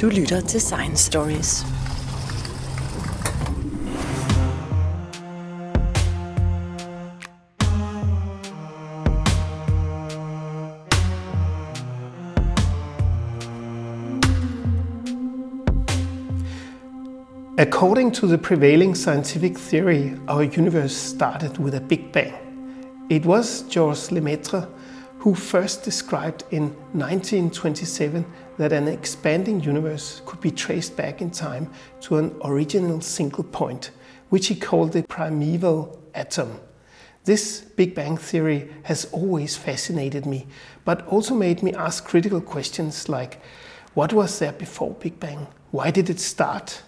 Du lytter til Science Stories. According to the prevailing scientific theory, our universe started with a Big Bang. It was Georges Lemaitre who first described in 1927 that an expanding universe could be traced back in time to an original single point, which he called the primeval atom. This Big Bang theory has always fascinated me, but also made me ask critical questions like what was there before Big Bang? Why did it start?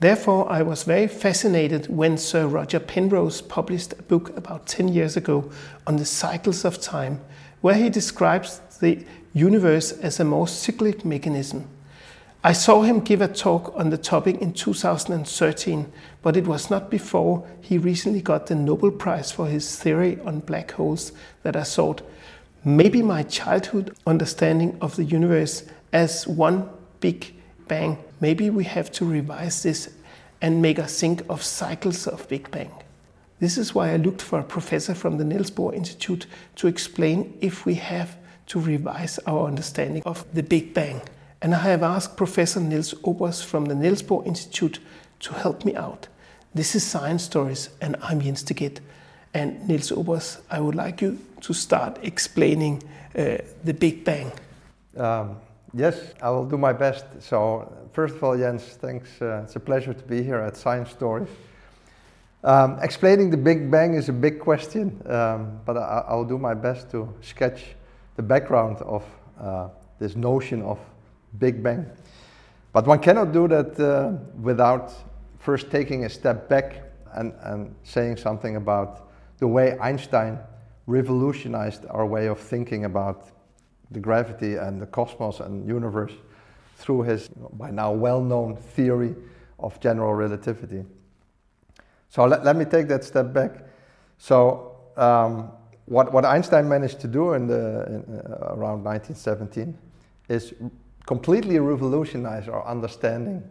Therefore, I was very fascinated when Sir Roger Penrose published a book about 10 years ago on the cycles of time, where he describes the universe as a more cyclic mechanism. I saw him give a talk on the topic in 2013, but it was not before he recently got the Nobel Prize for his theory on black holes that I thought maybe my childhood understanding of the universe as one big bang maybe we have to revise this and make us think of cycles of Big Bang. This is why I looked for a professor from the Niels Bohr Institute to explain if we have to revise our understanding of the Big Bang. And I have asked Professor Niels Obers from the Niels Bohr Institute to help me out. This is Science Stories, and I'm Jens Degett. And Niels Obers, I would like you to start explaining uh, the Big Bang. Um, yes, I will do my best. So, first of all, Jens, thanks. Uh, it's a pleasure to be here at Science Stories. Um, explaining the Big Bang is a big question, um, but I, will do my best to sketch the background of uh, this notion of Big Bang. But one cannot do that uh, without first taking a step back and, and saying something about the way Einstein revolutionized our way of thinking about the gravity and the cosmos and universe through his by now well-known theory of general relativity. So let, let me take that step back. So um, what, what Einstein managed to do in the, in, uh, around 1917 is completely revolutionize our understanding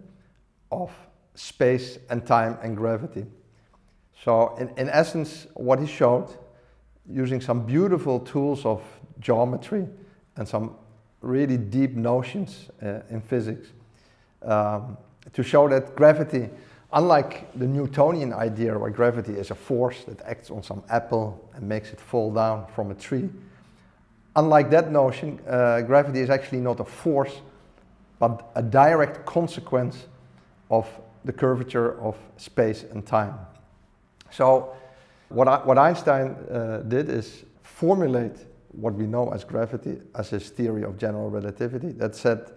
of space and time and gravity. So in, in essence, what he showed, using some beautiful tools of geometry and some really deep notions uh, in physics, um, to show that gravity Unlike the Newtonian idea where gravity is a force that acts on some apple and makes it fall down from a tree, unlike that notion, uh, gravity is actually not a force, but a direct consequence of the curvature of space and time. So, what, I, what Einstein uh, did is formulate what we know as gravity as his theory of general relativity that said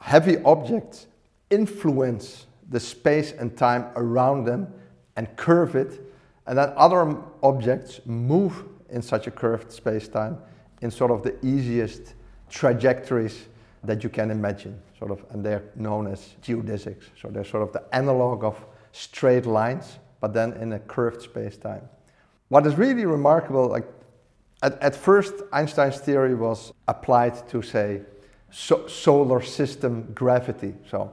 heavy objects influence the space and time around them and curve it, and then other objects move in such a curved space-time in sort of the easiest trajectories that you can imagine, sort of, and they're known as geodesics. So they're sort of the analog of straight lines, but then in a curved space-time. What is really remarkable, like at, at first Einstein's theory was applied to say so, solar system gravity. So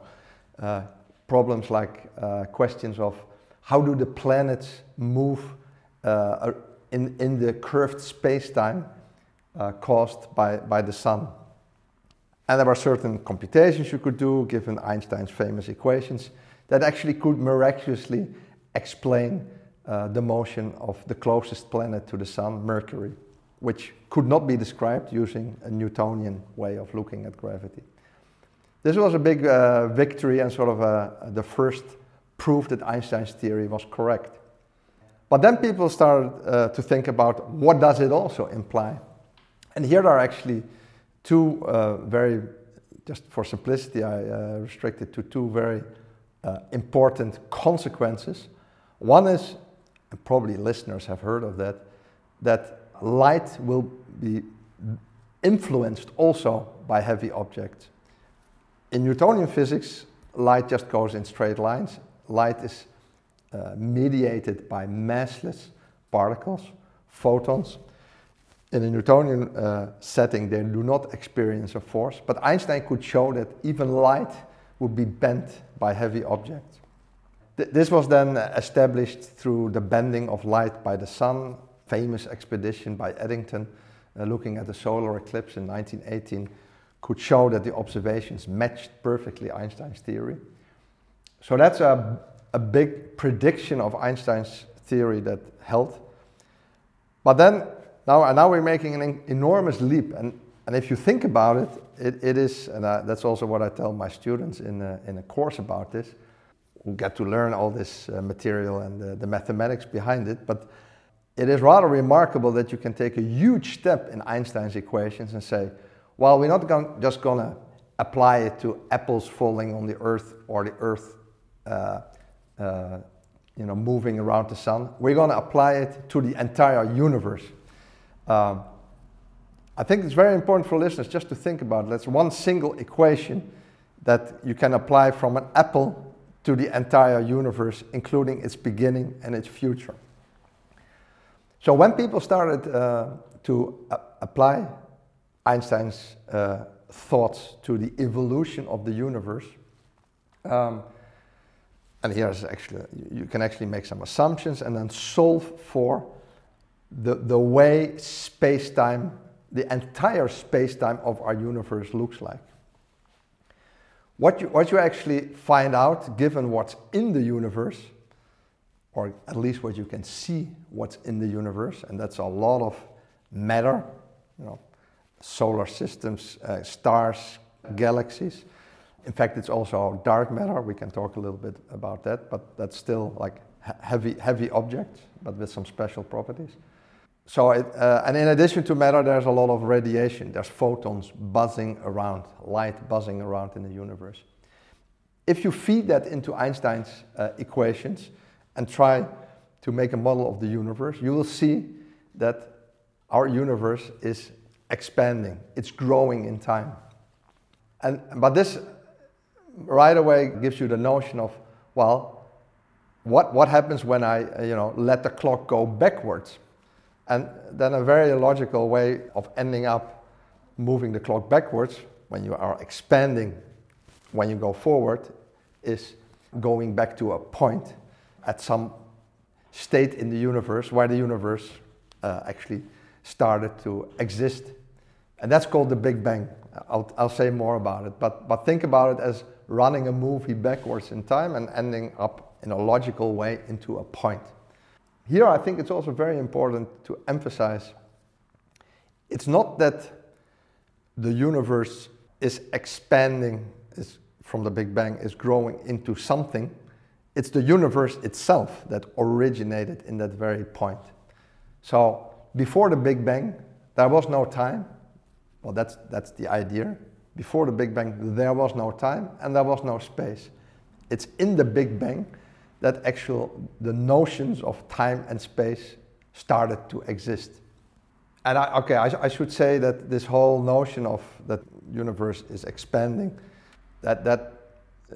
uh, problems like uh, questions of how do the planets move uh, in, in the curved space-time uh, caused by, by the sun. And there were certain computations you could do, given Einstein's famous equations, that actually could miraculously explain uh, the motion of the closest planet to the sun, Mercury, which could not be described using a Newtonian way of looking at gravity. This was a big uh, victory and sort of a, the first proof that Einstein's theory was correct. But then people started uh, to think about what does it also imply. And here are actually two uh, very, just for simplicity, I uh, restricted to two very uh, important consequences. One is, and probably listeners have heard of that, that light will be influenced also by heavy objects. In Newtonian physics, light just goes in straight lines. Light is uh, mediated by massless particles, photons. in a Newtonian uh, setting, they do not experience a force, but Einstein could show that even light would be bent by heavy objects. Th- this was then established through the bending of light by the sun, famous expedition by Eddington, uh, looking at the solar eclipse in 1918, could show that the observations matched perfectly Einstein's theory. So that's a, a big prediction of Einstein's theory that held. But then now, now we're making an enormous leap. And, and if you think about it, it, it is, and I, that's also what I tell my students in a, in a course about this, who get to learn all this uh, material and the, the mathematics behind it. But it is rather remarkable that you can take a huge step in Einstein's equations and say, well, we're not going, just going to apply it to apples falling on the earth or the earth uh, uh, you know, moving around the sun. We're going to apply it to the entire universe. Um, I think it's very important for listeners just to think about. That's one single equation that you can apply from an apple to the entire universe, including its beginning and its future. So when people started uh, to apply Einstein's uh, thoughts to the evolution of the universe, um, and here's actually, you can actually make some assumptions and then solve for the, the way space time, the entire space time of our universe looks like. What you, what you actually find out, given what's in the universe, or at least what you can see what's in the universe, and that's a lot of matter, you know, solar systems, uh, stars, galaxies. In fact, it's also dark matter. We can talk a little bit about that, but that's still like heavy, heavy objects, but with some special properties. So, it, uh, and in addition to matter, there's a lot of radiation. There's photons buzzing around, light buzzing around in the universe. If you feed that into Einstein's uh, equations and try to make a model of the universe, you will see that our universe is expanding, it's growing in time. And, but this right away gives you the notion of, well, what, what happens when I you know, let the clock go backwards? And then a very logical way of ending up moving the clock backwards when you are expanding, when you go forward, is going back to a point at some state in the universe where the universe uh, actually started to exist. And that's called the Big Bang. I'll, I'll say more about it, but, but think about it as running a movie backwards in time and ending up in a logical way into a point. Here, I think it's also very important to emphasize it's not that the universe is expanding is from the Big Bang, is growing into something. It's the universe itself that originated in that very point. So, before the Big Bang, there was no time. Well, that's, that's the idea. Before the Big Bang, there was no time and there was no space. It's in the Big Bang that actual the notions of time and space started to exist. And I, okay, I, I, should say that this whole notion of that universe is expanding, that that uh,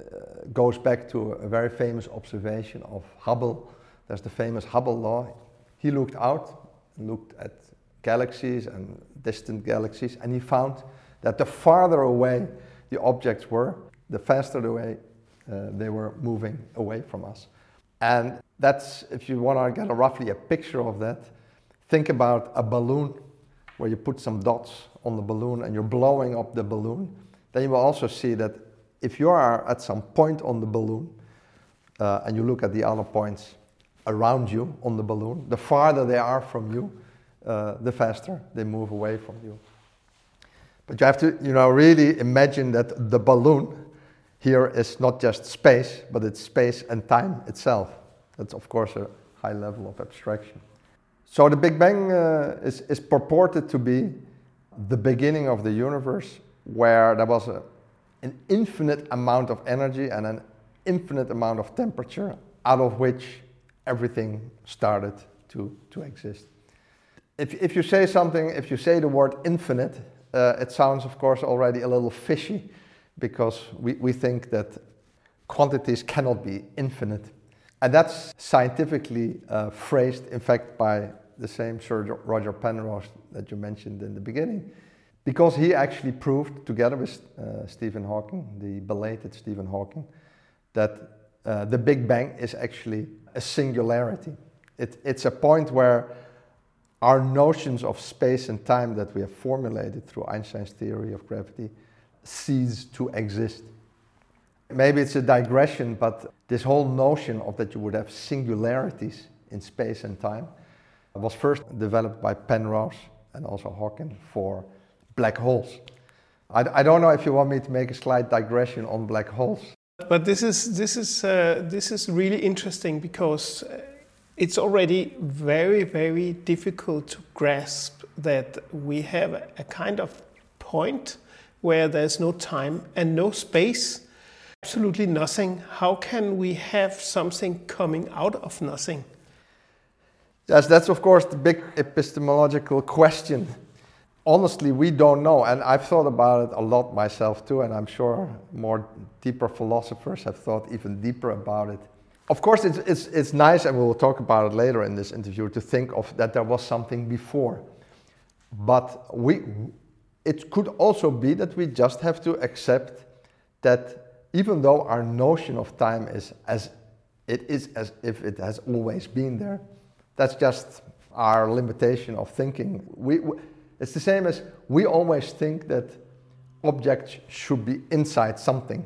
goes back to a very famous observation of Hubble. There's the famous Hubble law. He looked out, looked at galaxies and distant galaxies, and he found that the farther away the objects were, the faster the way uh, they were moving away from us. And that's, if you want to get a roughly a picture of that, think about a balloon where you put some dots on the balloon and you're blowing up the balloon. Then you will also see that if you are at some point on the balloon uh, and you look at the other points around you on the balloon, the farther they are from you, uh, the faster they move away from you. But you have to, you know, really imagine that the balloon here is not just space, but it's space and time itself. That's, of course, a high level of abstraction. So the Big Bang uh, is, is purported to be the beginning of the universe where there was a, an infinite amount of energy and an infinite amount of temperature, out of which everything started to, to exist. If, if you say something, if you say the word infinite, uh, it sounds, of course, already a little fishy because we, we think that quantities cannot be infinite. And that's scientifically uh, phrased, in fact, by the same Sir Roger Penrose that you mentioned in the beginning, because he actually proved, together with uh, Stephen Hawking, the belated Stephen Hawking, that uh, the Big Bang is actually a singularity. It, it's a point where our notions of space and time that we have formulated through Einstein's theory of gravity cease to exist. Maybe it's a digression, but this whole notion of that you would have singularities in space and time was first developed by Penrose and also Hawking for black holes. I, I don't know if you want me to make a slight digression on black holes. But this is this is uh, this is really interesting because uh, it's already very very difficult to grasp that we have a kind of point where there's no time and no space, absolutely nothing. How can we have something coming out of nothing? Yes, that's of course the big epistemological question honestly, we don't know. And I've thought about it a lot myself too, and I'm sure more deeper philosophers have thought even deeper about it. Of course, it's, it's, it's nice, and we will talk about it later in this interview, to think of that there was something before. But we, it could also be that we just have to accept that even though our notion of time is as it is as if it has always been there, that's just our limitation of thinking. We, we it's the same as we always think that objects should be inside something.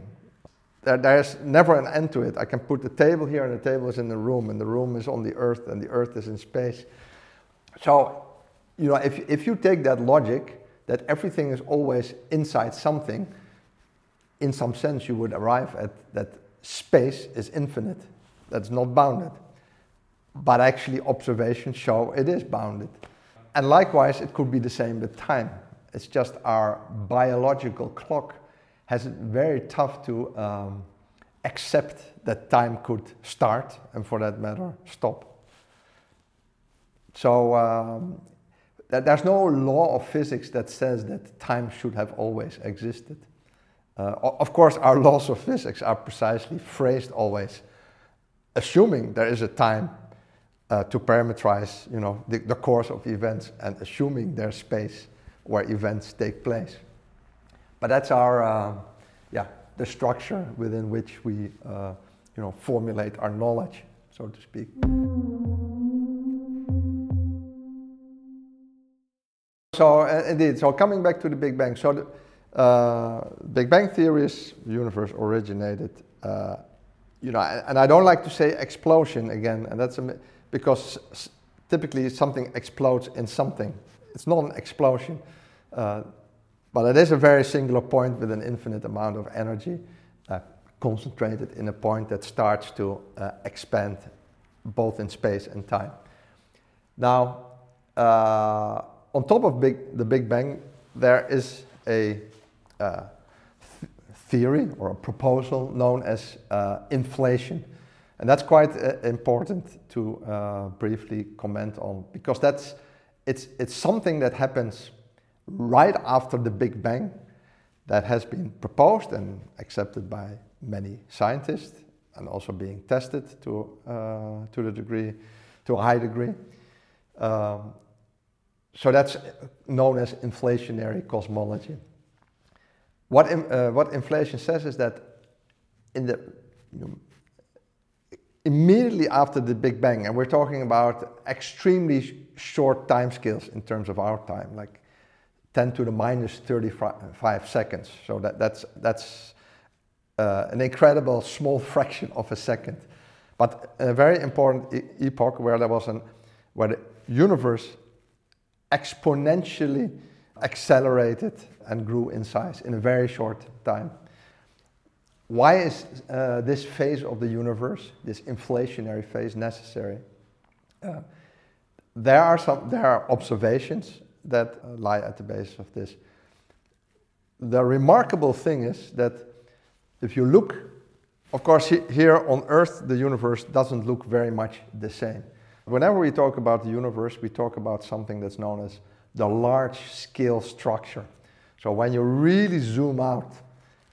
There, there's never an end to it. I can put the table here, and the table is in the room, and the room is on the earth, and the earth is in space. So, you know, if, if you take that logic, that everything is always inside something, in some sense, you would arrive at that space is infinite, that's not bounded. But actually, observations show it is bounded. And likewise, it could be the same with time. It's just our biological clock has it very tough to um, accept that time could start and, for that matter, stop. So um, that there's no law of physics that says that time should have always existed. Uh, of course, our laws of physics are precisely phrased always, assuming there is a time uh, to parameterize you know, the, the, course of events and assuming there's space where events take place. But that's our, uh, yeah, the structure within which we uh, you know, formulate our knowledge, so to speak. So uh, indeed, so coming back to the Big Bang, so the uh, Big Bang theories, universe originated, uh, you know, and I don't like to say explosion again, and that's a because typically something explodes in something. It's not an explosion, uh, but it is a very singular point with an infinite amount of energy uh, concentrated in a point that starts to uh, expand both in space and time. Now, uh, on top of big, the Big Bang, there is a uh, th theory or a proposal known as uh, inflation. And that's quite uh, important to briefly comment on because that's, it's, it's something that happens right after the Big Bang that has been proposed and accepted by many scientists and also being tested to, uh, to the degree, to a high degree. Um, so that's known as inflationary cosmology. What, uh, what inflation says is that in the you know, immediately after the Big Bang, and we're talking about extremely short time scales in terms of our time, like 10 to the minus 35 seconds. So that, that's, that's uh, an incredible small fraction of a second. But a very important e epoch where there was an, where the universe exponentially accelerated and grew in size in a very short time. Why is uh, this phase of the universe, this inflationary phase, necessary? Uh, there are some there are observations that lie at the base of this. The remarkable thing is that if you look, of course, he, here on Earth, the universe doesn't look very much the same. Whenever we talk about the universe, we talk about something that's known as the large scale structure. So when you really zoom out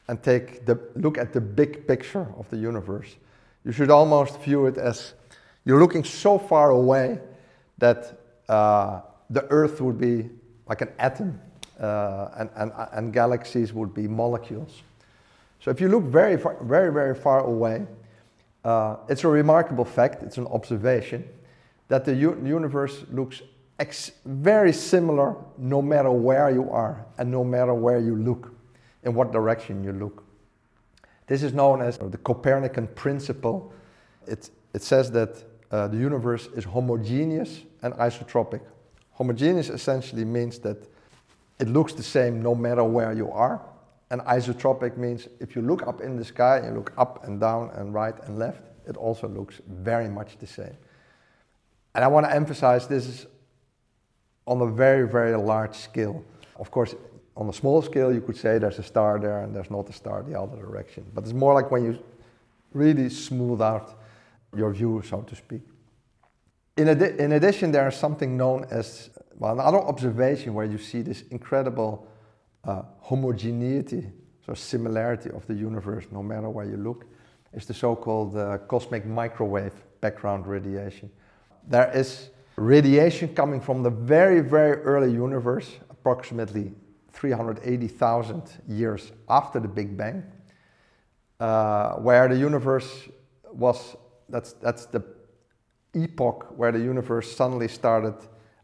and take the look at the big picture of the universe, you should almost view it as you're looking so far away that uh, the Earth would be like an atom, uh, and, and, and galaxies would be molecules. So if you look very, far, very, very far away, uh, it's a remarkable fact, it's an observation, that the u- universe looks ex- very similar no matter where you are and no matter where you look, in what direction you look. This is known as the Copernican principle. It, it says that uh, the universe is homogeneous and isotropic. Homogeneous essentially means that it looks the same no matter where you are. And isotropic means if you look up in the sky and you look up and down and right and left, it also looks very much the same. And I want to emphasize this is on a very, very large scale. Of course, on a small scale, you could say there's a star there and there's not a star the other direction. But it's more like when you really smooth out your view, so to speak. In, adi- in addition, there is something known as well, another observation where you see this incredible uh, homogeneity, so similarity of the universe, no matter where you look, is the so-called uh, cosmic microwave background radiation. There is radiation coming from the very, very early universe, approximately 380,000 years after the Big Bang, uh, where the universe was, that's, that's the epoch where the universe suddenly started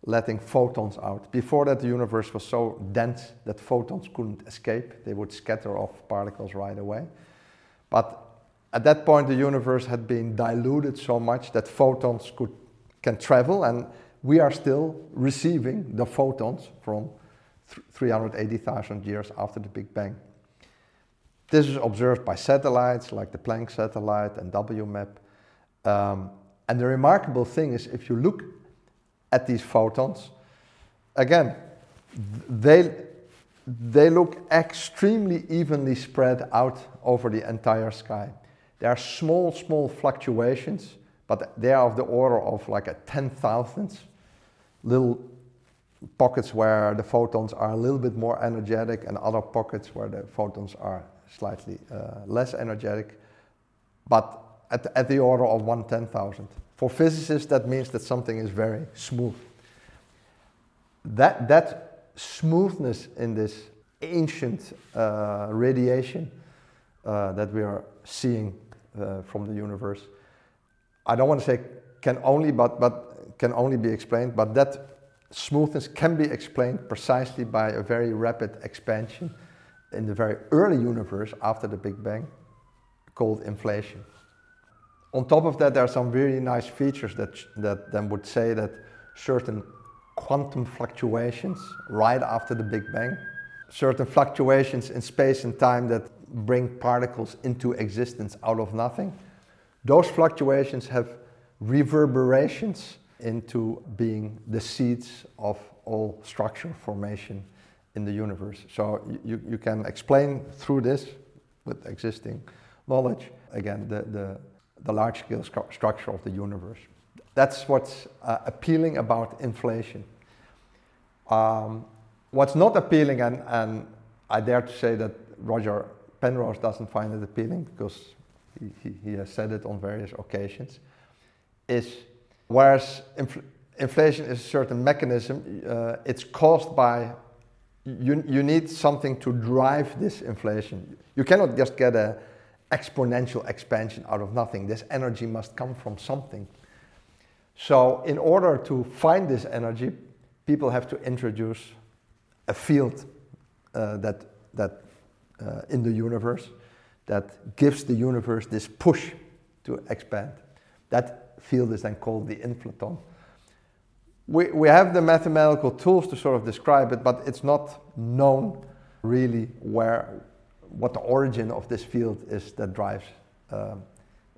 letting photons out. Before that, the universe was so dense that photons couldn't escape. They would scatter off particles right away. But at that point, the universe had been diluted so much that photons could, can travel, and we are still receiving the photons from 380,000 years after the Big Bang. This is observed by satellites like the Planck satellite and WMAP. Um, and the remarkable thing is, if you look at these photons, again, they, they look extremely evenly spread out over the entire sky. There are small, small fluctuations, but they are of the order of like a 10,000th little pockets where the photons are a little bit more energetic and other pockets where the photons are slightly uh, less energetic, but at the, at the order of one ten thousand. For physicists, that means that something is very smooth. That, that smoothness in this ancient uh, radiation uh, that we are seeing uh, from the universe, I don't want to say can only, but, but can only be explained, but that smoothness can be explained precisely by a very rapid expansion in the very early universe after the Big Bang called inflation. On top of that, there are some really nice features that, that then would say that certain quantum fluctuations right after the Big Bang, certain fluctuations in space and time that bring particles into existence out of nothing, those fluctuations have reverberations into being the seeds of all structure formation in the universe. So you, you can explain through this with existing knowledge, again, the, the the large scale structure of the universe. That's what's uh, appealing about inflation. Um, what's not appealing, and, and, I dare to say that Roger Penrose doesn't find it appealing because he, he, he has said it on various occasions, is whereas infl- inflation is a certain mechanism, uh, it's caused by you, you need something to drive this inflation. You cannot just get a, exponential expansion out of nothing. This energy must come from something. So, in order to find this energy, people have to introduce a field uh, that, that uh, in the universe that gives the universe this push to expand. That field is then called the inflaton. We, we have the mathematical tools to sort of describe it, but it's not known really where, what the origin of this field is that drives um,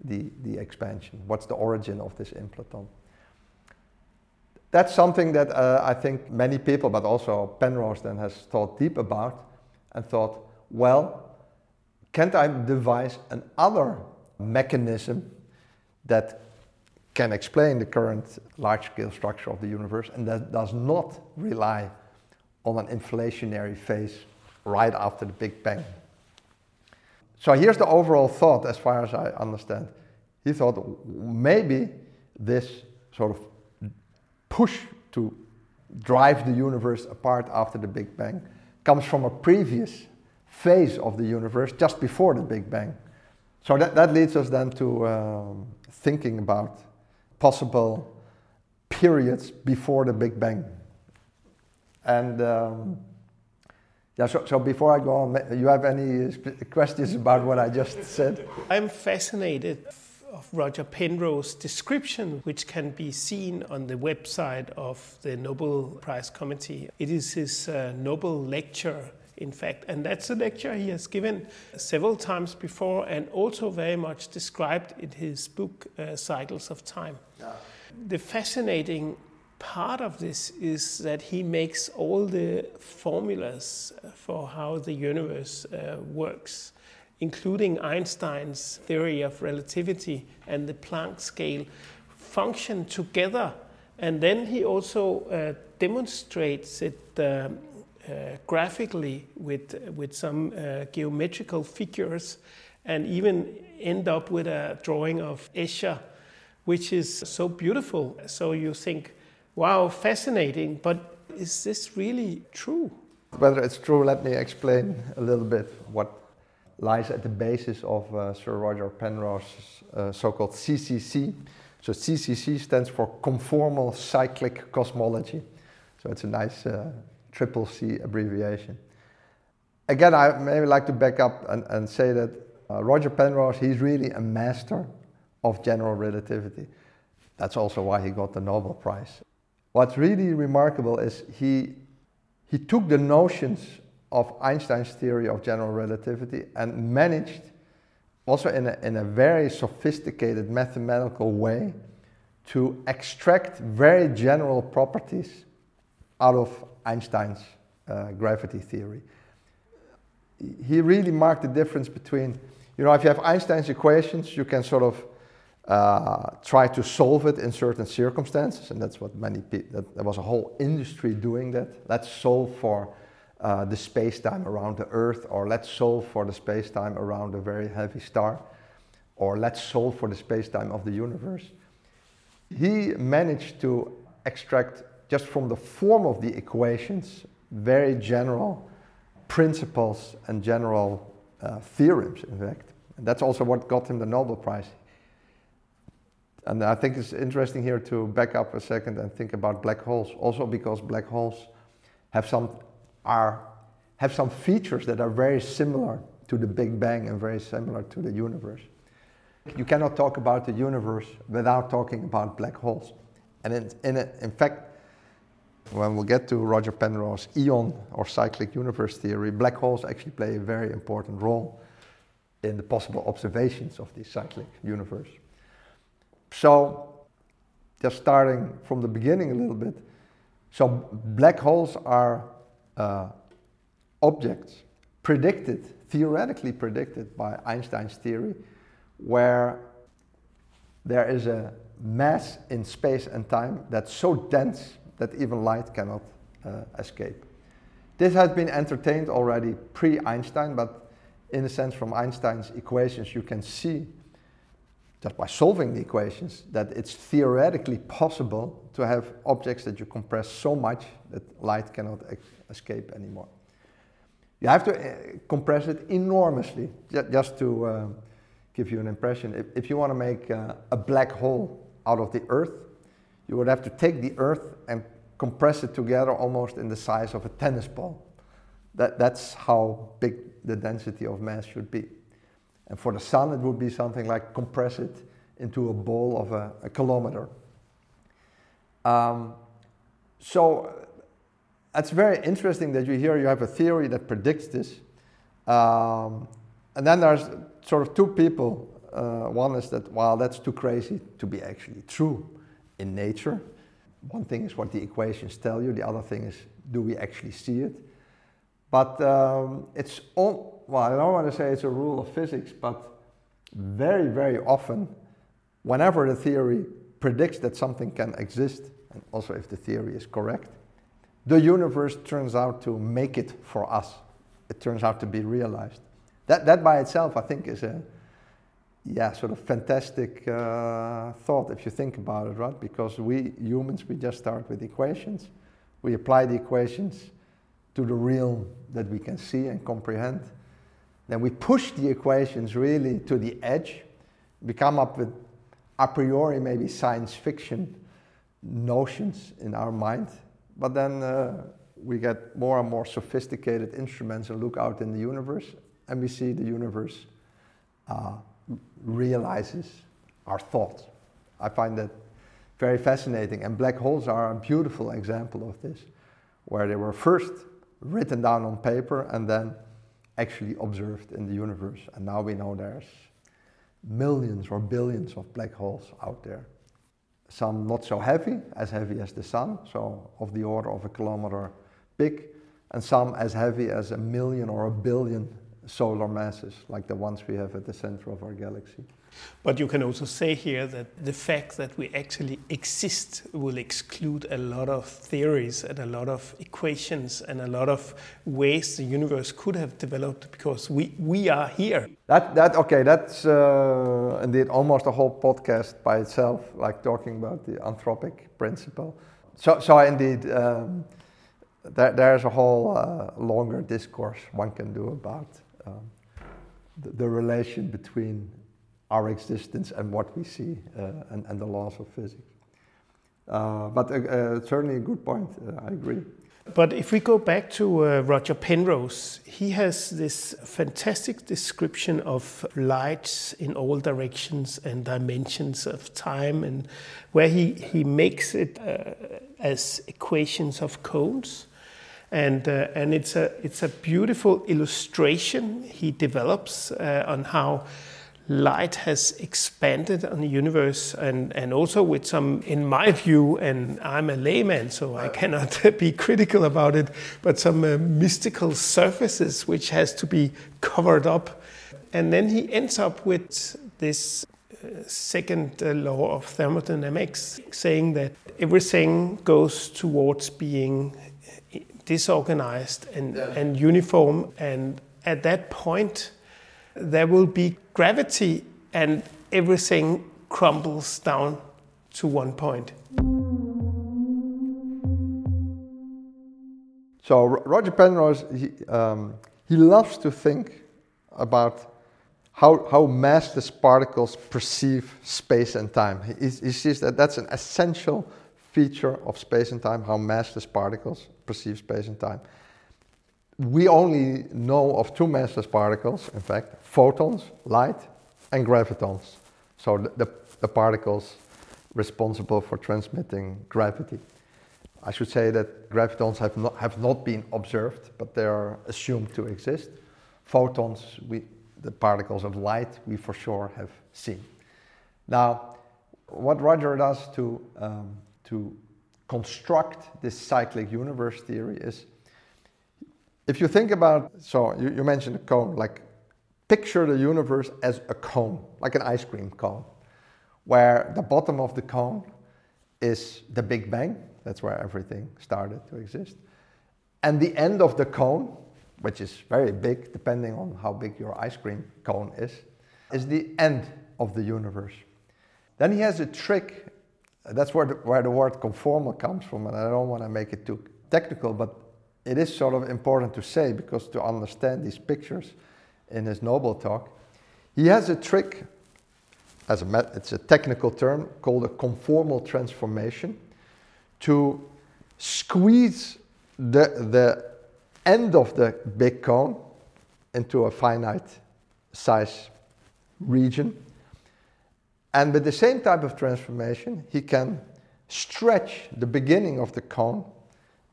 the, the expansion. What's the origin of this inflaton? That's something that uh, I think many people, but also Penrose then has thought deep about and thought, well, can't I devise another mechanism that can explain the current large scale structure of the universe and that does not rely on an inflationary phase right after the Big Bang? So here's the overall thought, as far as I understand. He thought maybe this sort of push to drive the universe apart after the Big Bang comes from a previous phase of the universe just before the Big Bang. So that, that leads us then to um, thinking about possible periods before the Big Bang. And um, yeah, so, so before I go on, you have any questions about what I just said? I'm fascinated of Roger Penrose's description, which can be seen on the website of the Nobel Prize Committee. It is his uh, Nobel lecture, in fact, and that's a lecture he has given several times before and also very much described in his book, uh, Cycles of Time. Yeah. The fascinating part of this is that he makes all the formulas for how the universe uh, works including Einstein's theory of relativity and the Planck scale, function together. And then he also uh, demonstrates it uh, uh, graphically with, with some uh, geometrical figures and even end up with a drawing of Escher, which is so beautiful. So you think, wow, fascinating, but is this really true? Whether it's true, let me explain a little bit what lies at the basis of uh, Sir Roger Penrose's uh, so-called CCC. So CCC stands for Conformal Cyclic Cosmology. So it's a nice uh, triple C abbreviation. Again, I maybe like to back up and, and say that uh, Roger Penrose, he's really a master of general relativity. That's also why he got the Nobel Prize. What's really remarkable is he, he took the notions of Einstein's theory of general relativity and managed, also in a, in a very sophisticated mathematical way, to extract very general properties out of Einstein's uh, gravity theory. He really marked the difference between, you know, if you have Einstein's equations, you can sort of uh, try to solve it in certain circumstances, and that's what many people, that, there was a whole industry doing that. Let's solve for uh, the space-time around the Earth, or let's solve for the space-time around a very heavy star, or let's solve for the space-time of the universe. He managed to extract just from the form of the equations very general principles and general uh, theorems, in fact. And that's also what got him the Nobel Prize. And I think it's interesting here to back up a second and think about black holes, also because black holes have some are, have some features that are very similar to the Big Bang and very similar to the universe. You cannot talk about the universe without talking about black holes. And in, in, in fact, when we'll get to Roger Penrose's eon or cyclic universe theory, black holes actually play a very important role in the possible observations of the cyclic universe. So, just starting from the beginning a little bit, so black holes are uh, objects predicted, theoretically predicted by Einstein's theory, where there is a mass in space and time that's so dense that even light cannot uh, escape. This has been entertained already pre Einstein, but in a sense, from Einstein's equations, you can see just by solving the equations that it's theoretically possible to have objects that you compress so much that light cannot escape anymore. You have to uh, compress it enormously, just to uh, give you an impression. If, if you want to make uh, a black hole out of the Earth, you would have to take the Earth and compress it together almost in the size of a tennis ball. That, that's how big the density of mass should be. And for the Sun, it would be something like compress it into a ball of a, a kilometer. Um, so it's very interesting that you hear you have a theory that predicts this. Um, and then there's sort of two people. Uh, one is that, well, that's too crazy to be actually true in nature. One thing is what the equations tell you, the other thing is, do we actually see it? But um, it's all, well, I don't want to say it's a rule of physics, but very, very often, whenever the theory predicts that something can exist, and also if the theory is correct, the universe turns out to make it for us. It turns out to be realized. That, that by itself, I think, is a yeah, sort of fantastic uh, thought if you think about it, right? Because we humans, we just start with equations. We apply the equations to the realm that we can see and comprehend. Then we push the equations really to the edge. We come up with a priori maybe science fiction notions in our mind, but then uh, we get more and more sophisticated instruments and look out in the universe, and we see the universe uh, realizes our thoughts. I find that very fascinating, and black holes are a beautiful example of this, where they were first written down on paper and then actually observed in the universe. And now we know there's millions or billions of black holes out there. Some not so heavy, as heavy as the sun, so of the order of a kilometer big, and some as heavy as a million or a billion solar masses, like the ones we have at the center of our galaxy. But you can also say here that the fact that we actually exist will exclude a lot of theories and a lot of equations and a lot of ways the universe could have developed because we, we are here. That, that okay, that's uh, indeed almost a whole podcast by itself, like talking about the anthropic principle. So, so indeed, um, there, there's a whole uh, longer discourse one can do about um, the, the relation between our existence and what we see uh, and, and, the laws of physics. Uh, but uh, uh certainly a good point, uh, I agree. But if we go back to uh, Roger Penrose, he has this fantastic description of lights in all directions and dimensions of time, and where he, he makes it as equations of cones. And, and it's, a, it's a beautiful illustration he develops on how light has expanded on the universe and, and also with some, in my view, and I'm a layman, so I cannot be critical about it, but some uh, mystical surfaces which has to be covered up. And then he ends up with this uh, second uh, law of thermodynamics saying that everything goes towards being uh, disorganized and, yeah. and uniform. And at that point, there will be gravity and everything crumbles down to one point. So Roger Penrose, he, um, he loves to think about how, how massless particles perceive space and time. He, he sees that that's an essential feature of space and time, how massless particles perceive space and time we only know of two massless particles, in fact, photons, light, and gravitons. So the, the, the, particles responsible for transmitting gravity. I should say that gravitons have not, have not been observed, but they are assumed to exist. Photons, we, the particles of light, we for sure have seen. Now, what Roger does to, um, to construct this cyclic universe theory is if you think about, so you, you mentioned a cone, like picture the universe as a cone, like an ice cream cone, where the bottom of the cone is the Big Bang, that's where everything started to exist. And the end of the cone, which is very big, depending on how big your ice cream cone is, is the end of the universe. Then he has a trick, that's where the, where the word conformal comes from, and I don't want to make it too technical, but it is sort of important to say because to understand these pictures in his Nobel talk, he has a trick, as a it's a technical term called a conformal transformation, to squeeze the, the end of the big cone into a finite size region. And with the same type of transformation, he can stretch the beginning of the cone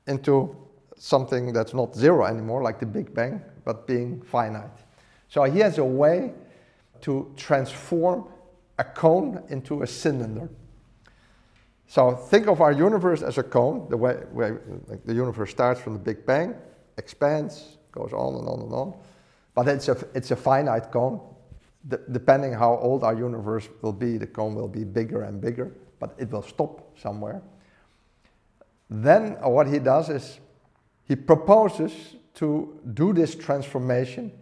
into something that's not zero anymore, like the Big Bang, but being finite. So he has a way to transform a cone into a cylinder. So think of our universe as a cone, the way, way like the universe starts from the Big Bang, expands, goes on and on and on. But it's a, it's a finite cone. Depending how old our universe will be, the cone will be bigger and bigger, but it will stop somewhere. Then uh, what he does is he proposes to do this transformation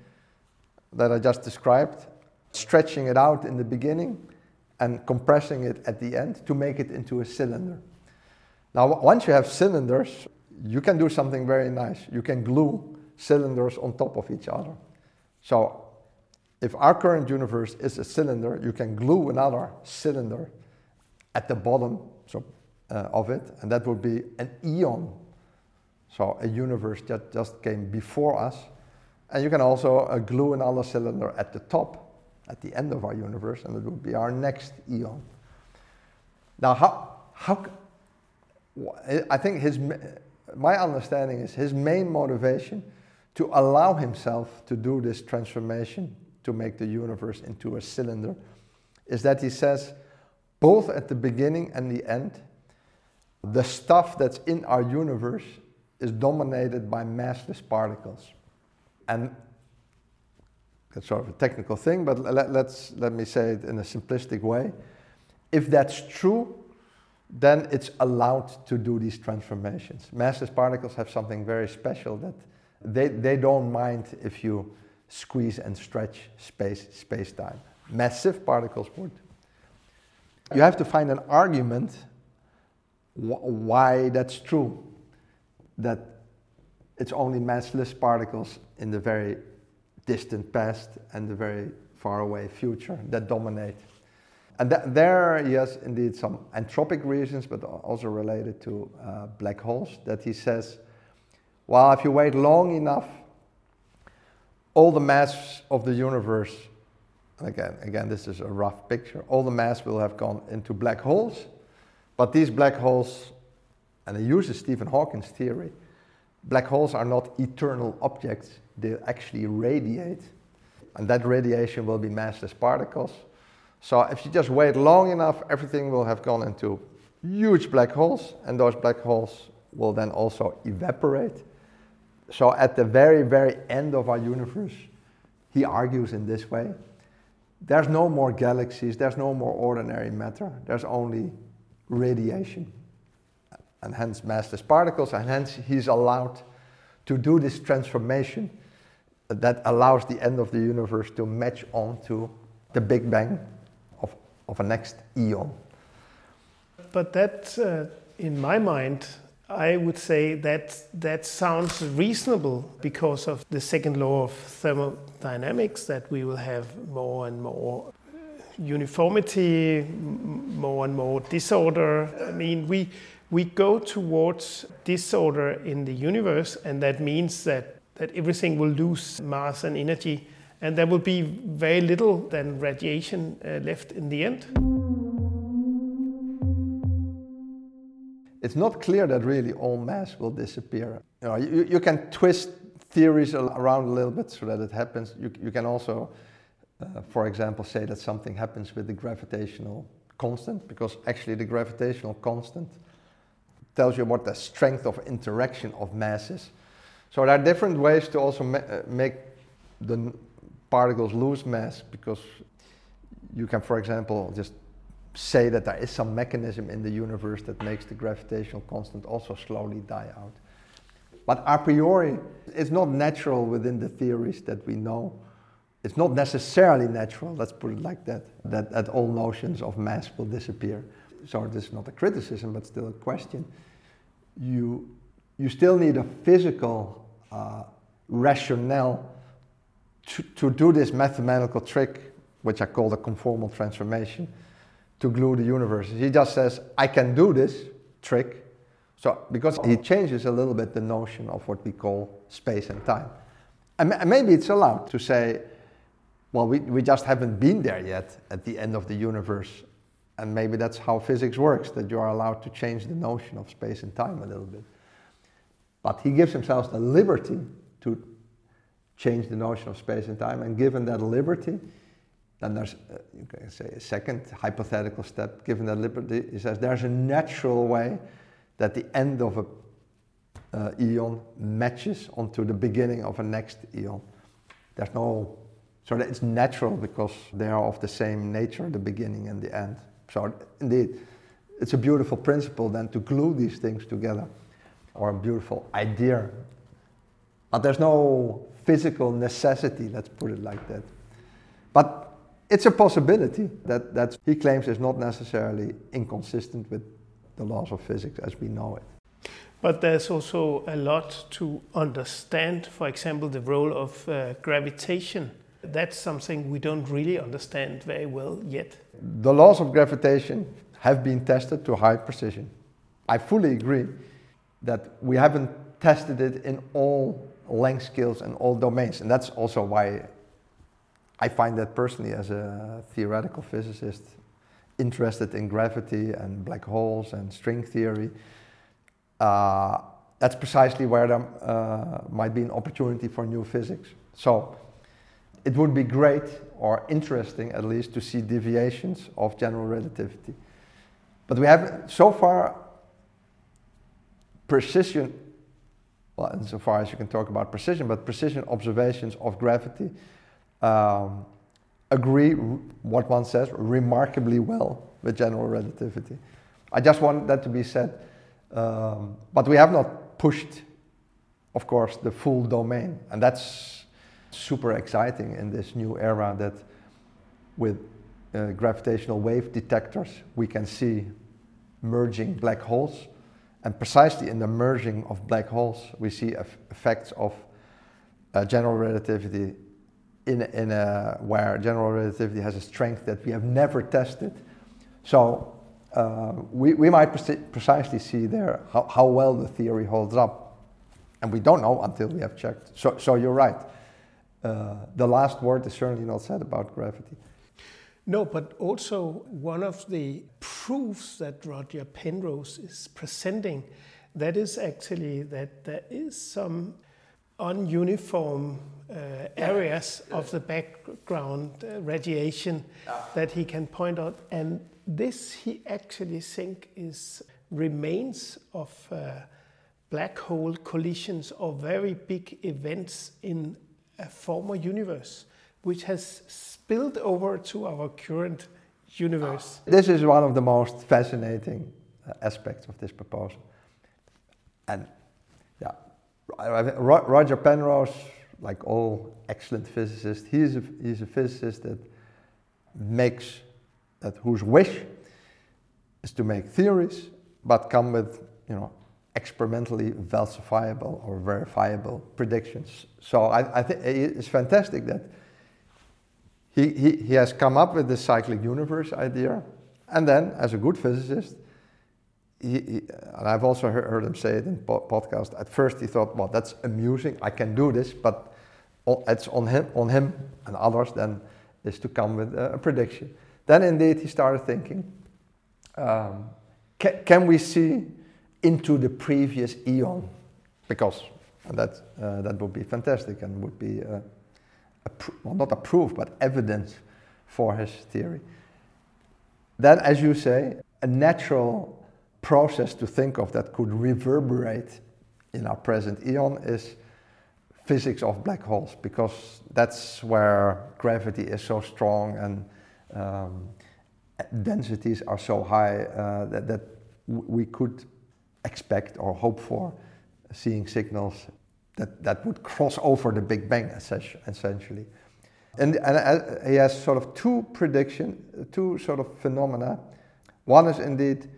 that I just described stretching it out in the beginning and compressing it at the end to make it into a cylinder. Now, once you have cylinders, you can do something very nice. You can glue cylinders on top of each other. So, if our current universe is a cylinder, you can glue another cylinder at the bottom so, uh, of it, and that would be an eon. So, a universe that just came before us. And you can also uh, glue another cylinder at the top, at the end of our universe, and it would be our next eon. Now, how, how, I think his, my understanding is his main motivation to allow himself to do this transformation to make the universe into a cylinder is that he says, both at the beginning and the end, the stuff that's in our universe is dominated by massless particles. And that's sort of a technical thing, but let, let's, let me say it in a simplistic way. If that's true, then it's allowed to do these transformations. Massless particles have something very special that they, they don't mind if you squeeze and stretch space, space-time. Massive particles would. You have to find an argument wh- why that's true, that it's only massless particles in the very distant past and the very far away future that dominate. And th- there, are, yes, indeed, some anthropic reasons, but also related to uh, black holes, that he says, well, if you wait long enough, all the mass of the universe, and again, again, this is a rough picture, all the mass will have gone into black holes, but these black holes, and he uses Stephen Hawking's theory, black holes are not eternal objects, they actually radiate, and that radiation will be massless particles so if you just wait long enough, everything will have gone into huge black holes, and those black holes will then also evaporate. So at the very, very end of our universe, he argues in this way there's no more galaxies, there's no more ordinary matter, there's only radiation, and hence massless particles, and hence he's allowed to do this transformation that allows the end of the universe to match on to the Big Bang of a next eon. But that, uh, in my mind, I would say that that sounds reasonable because of the second law of thermodynamics that we will have more and more uniformity, more and more disorder. I mean, we we go towards disorder in the universe, and that means that that everything will lose mass and energy and there will be very little than radiation uh, left in the end. It's not clear that really all mass will disappear. You, know, you, you can twist theories around a little bit so that it happens. You, you can also, uh, for example, say that something happens with the gravitational constant, because actually the gravitational constant tells you what the strength of interaction of mass is. So there are different ways to also ma- uh, make the particles lose mass because you can, for example, just say that there is some mechanism in the universe that makes the gravitational constant also slowly die out. But a priori, it's not natural within the theories that we know. It's not necessarily natural, let's put it like that, that, that all notions of mass will disappear. So this is not a criticism, but still a question. You, you still need a physical uh, rationale to, to do this mathematical trick, which I call the conformal transformation, to glue the universe. He just says, I can do this trick. So, because he changes a little bit the notion of what we call space and time. And, maybe it's allowed to say, well, we, we just haven't been there yet at the end of the universe. And maybe that's how physics works, that you are allowed to change the notion of space and time a little bit. But he gives himself the liberty to change the notion of space and time. And given that liberty, then there's, uh, you can say, a second hypothetical step. Given that liberty, he says there's a natural way that the end of a uh, eon matches onto the beginning of a next eon. There's no, so it's natural because they are of the same nature, the beginning and the end. So indeed, it's a beautiful principle then to glue these things together, or a beautiful idea. But there's no physical necessity, let's put it like that. But it's a possibility that, that he claims is not necessarily inconsistent with the laws of physics as we know it. But there's also a lot to understand, for example, the role of uh, gravitation. That's something we don't really understand very well yet. The laws of gravitation have been tested to high precision. I fully agree that we haven't tested it in all length scales and all domains, and that's also why I find that personally as a theoretical physicist interested in gravity and black holes and string theory. Uh, that's precisely where there uh, might be an opportunity for new physics. So it would be great or interesting at least to see deviations of general relativity. But we have so far precision, well, insofar as you can talk about precision, but precision observations of gravity um, agree, what one says, remarkably well with general relativity. I just want that to be said. Um, but we have not pushed, of course, the full domain. And that's super exciting in this new era that with uh, gravitational wave detectors, we can see merging black holes. And precisely in the merging of black holes, we see effects of uh, general relativity in, in a, where general relativity has a strength that we have never tested. So uh, we, we might pre precisely see there how, how well the theory holds up. And we don't know until we have checked. So, so you're right. Uh, the last word is certainly not said about gravity. No, but also one of the proofs that Roger Penrose is presenting, that is actually that there is some ununiform uh, areas of the background uh, radiation that he can point out. And this he actually think is remains of uh, black hole collisions or very big events in a former universe, which has spilled over to our current universe. This is one of the most fascinating uh, aspects of this proposal. And yeah, Roger Penrose, like all excellent physicists, he's a, he's a physicist that makes, that whose wish is to make theories, but come with, you know, experimentally falsifiable or verifiable predictions. So I, I think it's fantastic that he, he, he has come up with this cyclic universe idea, and then, as a good physicist, he, he, and I've also heard, him say it in po- podcast. At first, he thought, "Well, that's amusing. I can do this," but it's on him, on him and others then is to come with a, a prediction. Then, indeed, he started thinking, um, ca- "Can we see into the previous eon?" Because that uh, that would be fantastic and would be uh, a pr- well, not a proof, but evidence for his theory. Then, as you say, a natural process to think of that could reverberate in our present eon is physics of black holes because that's where gravity is so strong and um, densities are so high uh, that, that we could expect or hope for seeing signals that, that would cross over the Big Bang essentially. And, and uh, he has sort of two prediction, two sort of phenomena. One is indeed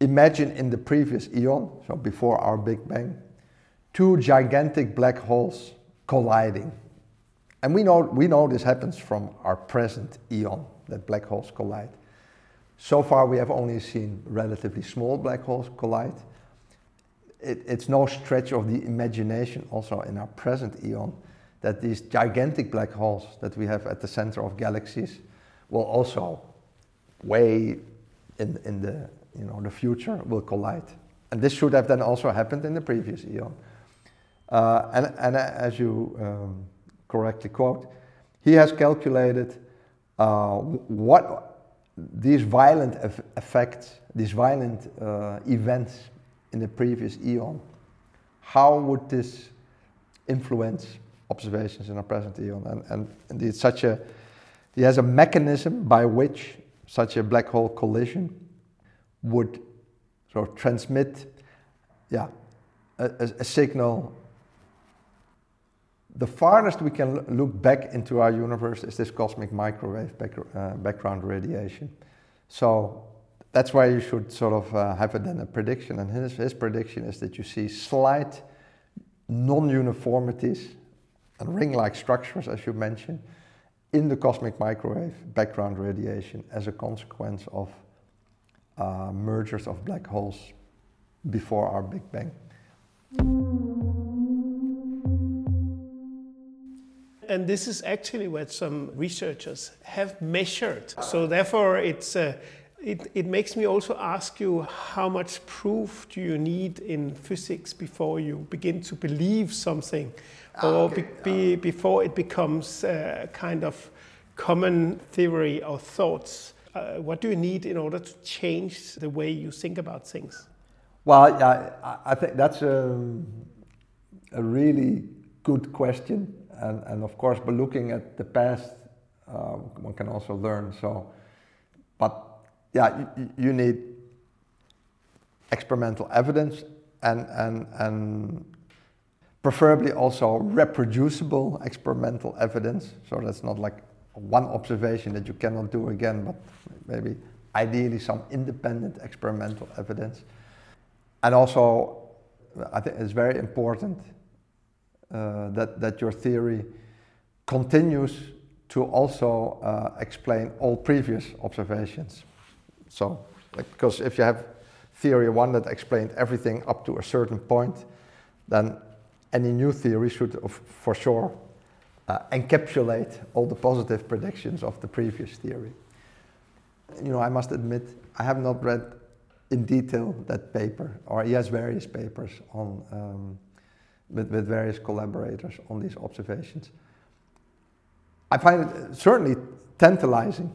Imagine in the previous eon, so before our Big Bang, two gigantic black holes colliding. And we know, we know this happens from our present eon, that black holes collide. So far, we have only seen relatively small black holes collide. It, it's no stretch of the imagination, also in our present eon, that these gigantic black holes that we have at the center of galaxies will also, way in, in the you know, the future will collide. And this should have then also happened in the previous eon. Uh, and, and as you um, correctly quote, he has calculated uh, what these violent effects, these violent uh, events in the previous eon, how would this influence observations in our present eon? And, and indeed, such a, he has a mechanism by which such a black hole collision would sort of transmit yeah, a, a, a signal the farthest we can look back into our universe is this cosmic microwave back, uh, background radiation. So that's why you should sort of uh, have it then a prediction. And his, his prediction is that you see slight non-uniformities and ring-like structures, as you mentioned, in the cosmic microwave background radiation as a consequence of uh, mergers of black holes before our Big Bang. And this is actually what some researchers have measured. So therefore, it's uh, it, it makes me also ask you how much proof do you need in physics before you begin to believe something, or okay. be, be, before it becomes a kind of common theory or thoughts? Uh, what do you need in order to change the way you think about things? Well, yeah, I think that's a, a really good question. And, and of course, by looking at the past, uh, one can also learn. So, but yeah, you, you need experimental evidence and, and, and preferably also reproducible experimental evidence. So that's not like one observation that you cannot do again, but maybe ideally some independent experimental evidence. And also, I think it's very important uh, that, that your theory continues to also uh, explain all previous observations. So, like, because if you have theory one that explained everything up to a certain point, then any new theory should, for sure, uh, encapsulate all the positive predictions of the previous theory. You know, I must admit, I have not read in detail that paper, or he has various papers on um, with, with various collaborators on these observations. I find it certainly tantalizing.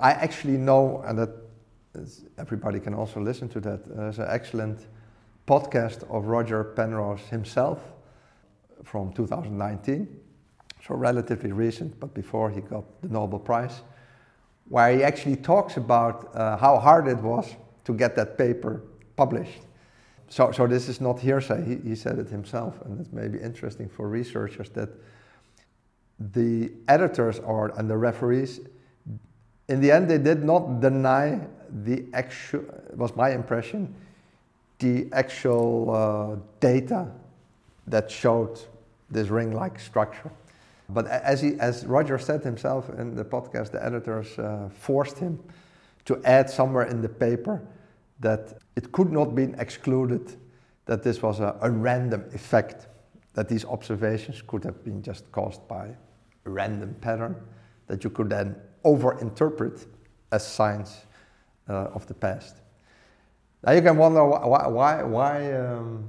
I actually know, and that everybody can also listen to that. There's an excellent podcast of Roger Penrose himself from 2019, so relatively recent, but before he got the Nobel Prize, where he actually talks about uh, how hard it was to get that paper published. So, so this is not hearsay, he, he said it himself, and it may be interesting for researchers that the editors or, and the referees, in the end, they did not deny the actual, was my impression, the actual uh, data that showed this ring-like structure. But as, he, as Roger said himself in the podcast, the editors uh, forced him to add somewhere in the paper that it could not be excluded that this was a, a random effect, that these observations could have been just caused by a random pattern that you could then overinterpret as signs uh, of the past. Now you can wonder why, why, why um,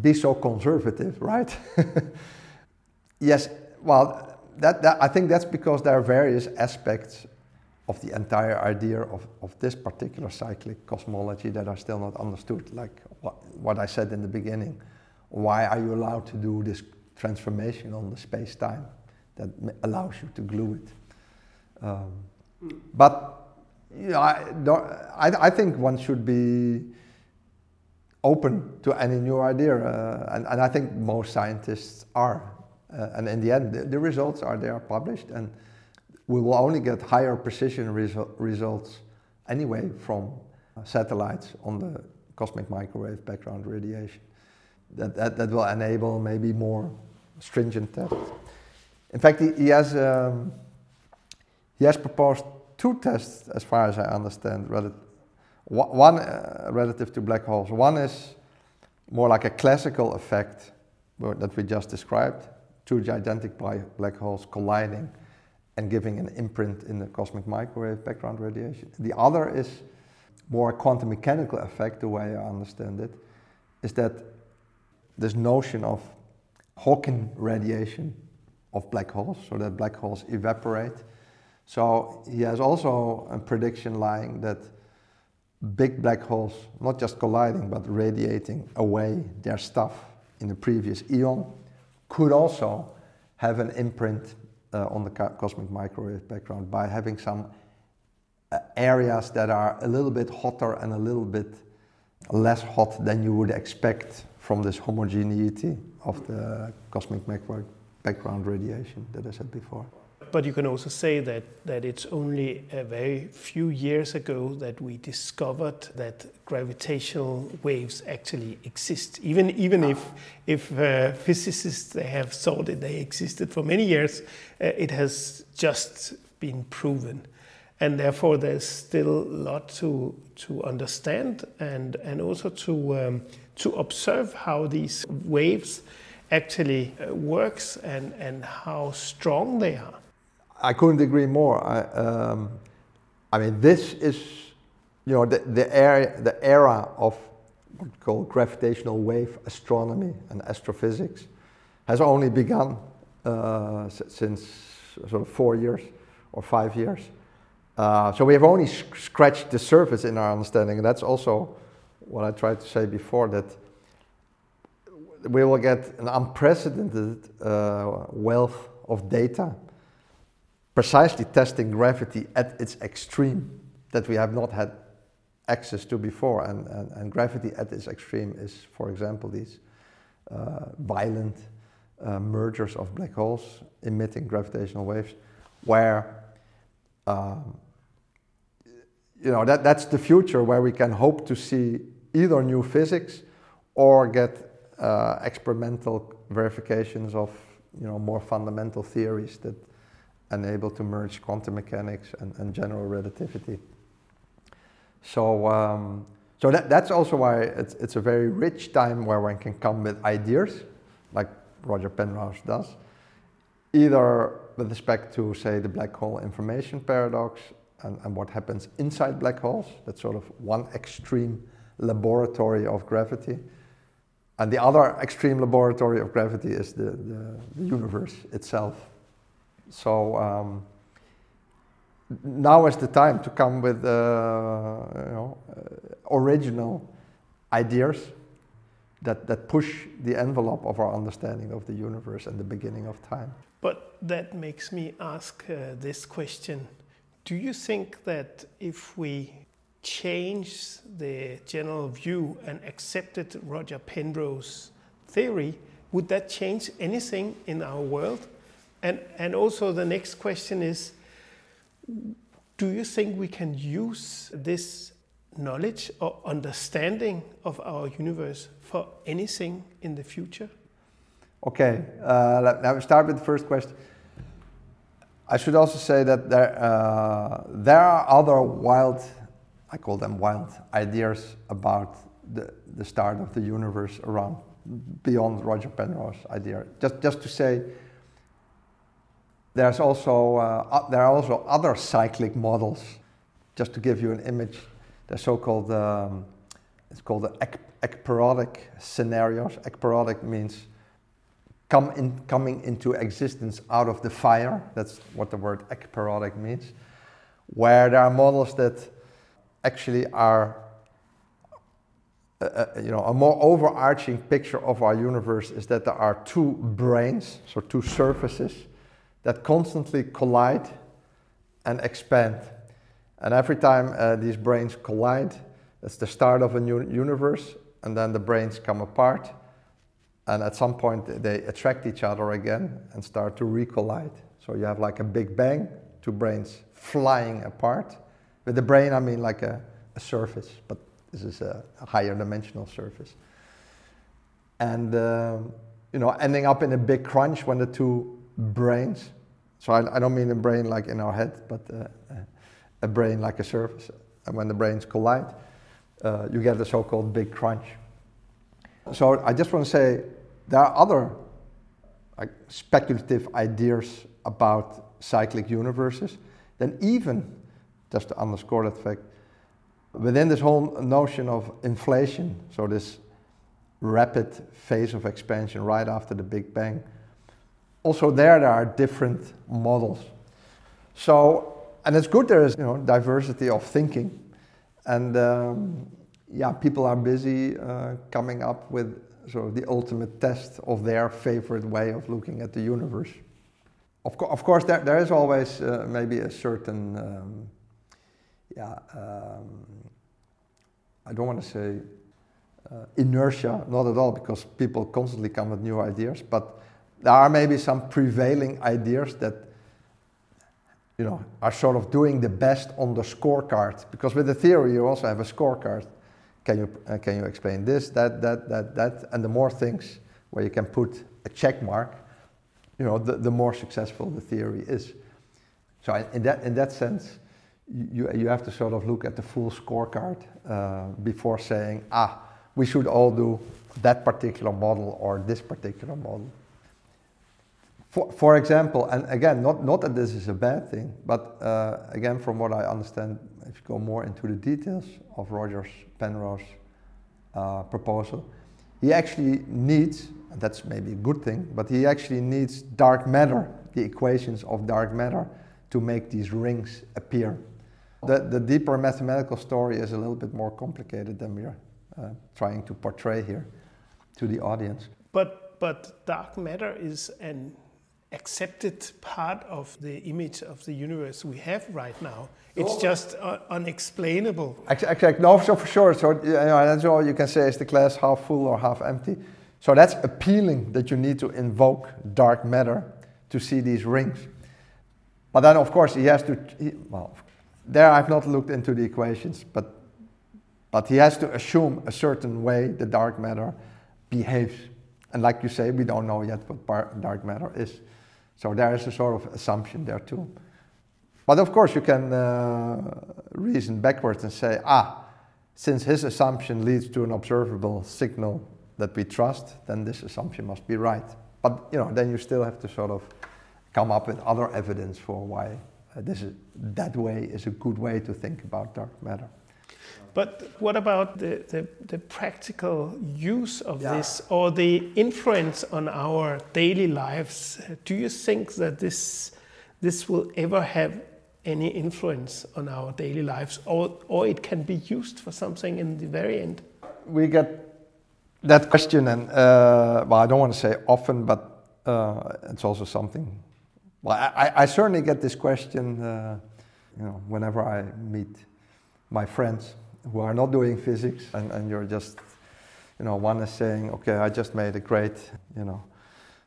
be so conservative, right? yes, well, that, that, I think that's because there are various aspects of the entire idea of, of this particular cyclic cosmology that are still not understood, like what, what I said in the beginning. Why are you allowed to do this transformation on the space time that allows you to glue it? Um, but you know, I, I, I think one should be open to any new idea, uh, and, and I think most scientists are. Uh, and in the end, the, the, results are they are published, and we will only get higher precision resu results anyway from uh, satellites on the cosmic microwave background radiation. That, that, that will enable maybe more stringent tests. In fact, he, he has, um, he has proposed two tests, as far as I understand, one uh, relative to black holes. One is more like a classical effect that we just described, two gigantic black holes colliding and giving an imprint in the cosmic microwave background radiation. The other is more quantum mechanical effect, the way I understand it, is that this notion of Hawking radiation of black holes, so that black holes evaporate so he has also a prediction lying that big black holes, not just colliding but radiating away their stuff in the previous eon, could also have an imprint uh, on the cosmic microwave background by having some uh, areas that are a little bit hotter and a little bit less hot than you would expect from this homogeneity of the cosmic microwave background radiation that I said before. But you can also say that, that it's only a very few years ago that we discovered that gravitational waves actually exist. Even, even if, if uh, physicists they have thought that they existed for many years, uh, it has just been proven. And therefore, there's still a lot to, to understand and, and also to, um, to observe how these waves actually uh, works and, and how strong they are. I couldn't agree more. I, um, I mean, this is, you know, the, the, area, the era of what we call gravitational wave astronomy and astrophysics has only begun uh, since sort of four years or five years. Uh, so we have only scratched the surface in our understanding, and that's also what I tried to say before that we will get an unprecedented uh, wealth of data precisely testing gravity at its extreme that we have not had access to before. And, and, and gravity at its extreme is, for example, these uh, violent uh, mergers of black holes emitting gravitational waves, where um, you know that, that's the future where we can hope to see either new physics or get uh, experimental verifications of you know more fundamental theories that enable to merge quantum mechanics and, and general relativity. So, um, so that, that's also why it's, it's a very rich time where one can come with ideas, like Roger Penrose does, either with respect to, say, the black hole information paradox and, and what happens inside black holes. That's sort of one extreme laboratory of gravity. And the other extreme laboratory of gravity is the, the, the universe itself. So um, now is the time to come with uh, you know, uh, original ideas that, that push the envelope of our understanding of the universe and the beginning of time. But that makes me ask uh, this question Do you think that if we change the general view and accepted Roger Penrose theory, would that change anything in our world? And, and also the next question is, do you think we can use this knowledge or understanding of our universe for anything in the future? Okay, uh, let, let me start with the first question. I should also say that there, uh, there are other wild, I call them wild, ideas about the, the start of the universe around beyond Roger Penrose idea. Just, just to say, there's also, uh, there are also other cyclic models. Just to give you an image, the so-called, um, it's called the ekpyrotic scenarios. Ekpyrotic means come in, coming into existence out of the fire. That's what the word ekpyrotic means. Where there are models that actually are uh, uh, you know, a more overarching picture of our universe is that there are two branes, so two surfaces, that constantly collide and expand. And every time uh, these branes collide, it's the start of a new universe, and then the branes come apart, and at some point they attract each other again and start to recollide. So you have like a big bang, two branes flying apart. With the brane, I mean like a, a surface, but this is a, a higher dimensional surface. And um, you know, ending up in a big crunch when the two branes. So I, I, don't mean a brain like in our head, but uh, a brane like a surface. And when the branes collide, uh, you get the so-called big crunch. So I just want to say there are other like, speculative ideas about cyclic universes. Then even, just to underscore that fact, within this whole notion of inflation, so this rapid phase of expansion right after the Big Bang, also there there are different models. So, and it's good there is you know diversity of thinking, and um, yeah, people are busy uh, coming up with sort of the ultimate test of their favorite way of looking at the universe. Of, co- of course, there, there is always uh, maybe a certain, um, yeah, um, I don't want to say uh, inertia, not at all, because people constantly come with new ideas, but there are maybe some prevailing ideas that you know are sort of doing the best on the scorecard. Because with the theory you also have a scorecard. Can you uh, can you explain this that that that that? And the more things where you can put a check mark you know the, the more successful the theory is. So in that in that sense you, you have to sort of look at the full scorecard uh, before saying ah we should all do that particular model or this particular model for, for example, and again, not, not that this is a bad thing, but uh, again, from what I understand, if you go more into the details of Rogers Penrose uh, proposal, he actually needs, and that's maybe a good thing, but he actually needs dark matter, the equations of dark matter, to make these rings appear. The, the deeper mathematical story is a little bit more complicated than we're uh, trying to portray here to the audience. But, but dark matter is an accepted part of the image of the universe we have right now. It's oh. just uh, unexplainable. Exactly. No, so for sure. So you know, that's all you can say is the glass half full or half empty. So that's appealing that you need to invoke dark matter to see these rings. But then, of course, he has to. He, well, there I've not looked into the equations, but but he has to assume a certain way the dark matter behaves. And like you say, we don't know yet what dark matter is. So there is a sort of assumption there too. But of course, you can uh, reason backwards and say, ah, since his assumption leads to an observable signal that we trust, then this assumption must be right. But you know, then you still have to sort of come up with other evidence for why uh, this is, that way is a good way to think about dark matter. But what about the, the, the practical use of yeah. this or the influence on our daily lives? Do you think that this, this will ever have any influence on our daily lives or, or it can be used for something in the very end? We get that question, and uh, well, I don't want to say often, but uh, it's also something. Well, I, I certainly get this question, uh, you know, whenever I meet my friends who are not doing physics and, and you're just, you know, one is saying, okay, I just made a great, you know,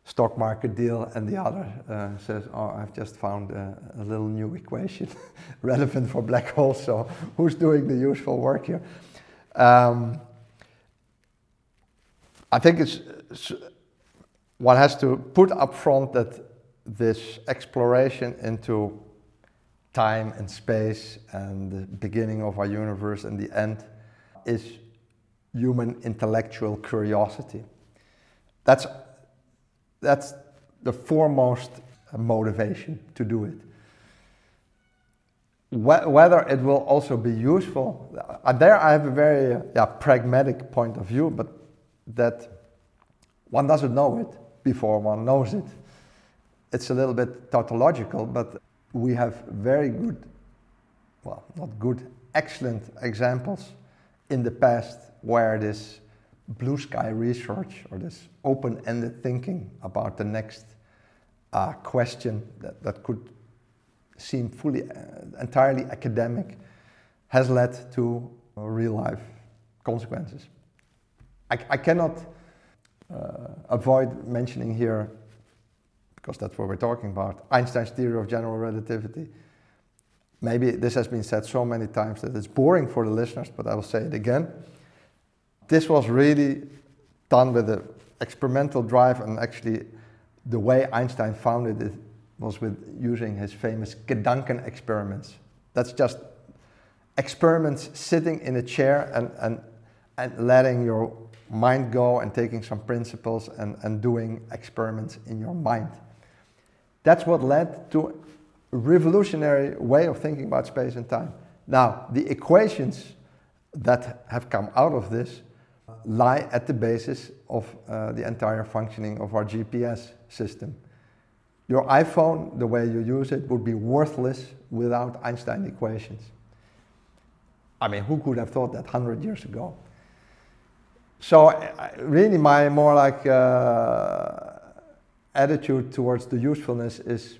stock market deal, and the other uh, says, oh, I've just found a, a little new equation relevant for black holes, so who's doing the useful work here? Um, I think it's, one has to put up front that this exploration into time and space and the beginning of our universe and the end is human intellectual curiosity. That's, that's the foremost motivation to do it. Whether it will also be useful, uh, there I have a very yeah, pragmatic point of view, but that one doesn't know it before one knows it. It's a little bit tautological, but we have very good, well, not good, excellent examples in the past where this blue sky research or this open ended thinking about the next uh, question that, that could seem fully, uh, entirely academic has led to real life consequences. I, I cannot uh, avoid mentioning here because that's what we're talking about. Einstein's theory of general relativity. Maybe this has been said so many times that it's boring for the listeners, but I will say it again. This was really done with an experimental drive, and actually, the way Einstein founded it was with using his famous Gedanken experiments. That's just experiments sitting in a chair and, and, and letting your mind go and taking some principles and, and doing experiments in your mind. That's what led to a revolutionary way of thinking about space and time. Now, the equations that have come out of this lie at the basis of uh, the entire functioning of our GPS system. Your iPhone, the way you use it, would be worthless without Einstein equations. I mean, who could have thought that 100 years ago? So, really, my more like uh, attitude towards the usefulness is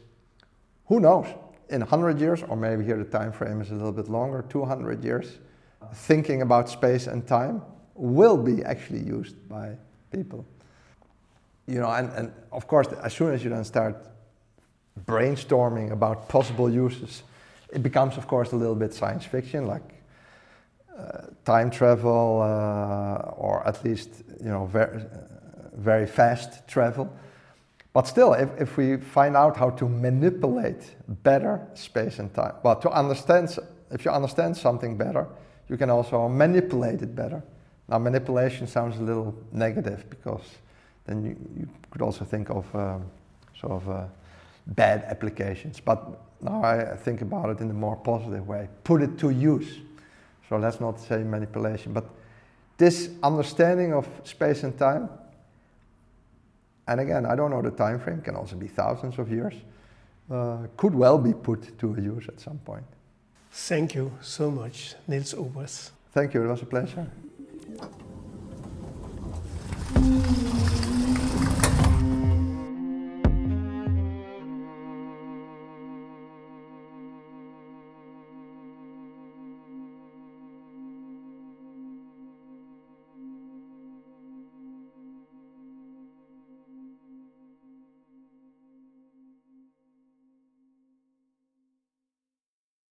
who knows in 100 years or maybe here the time frame is a little bit longer 200 years thinking about space and time will be actually used by people you know, and, and of course, as soon as you then start brainstorming about possible uses, it becomes, of course, a little bit science fiction, like uh, time travel, uh, or at least, you know, very, very fast travel. But still, if, if we find out how to manipulate better space and time, well, to understand, if you understand something better, you can also manipulate it better. Now, manipulation sounds a little negative because then you, you could also think of um, sort of uh, bad applications. But now I think about it in a more positive way. Put it to use. So let's not say manipulation, but this understanding of space and time and again, I don't know the time frame, can also be thousands of years, uh, could well be put to use at some point. Thank you so much, Niels Obers. Thank you, it was a pleasure.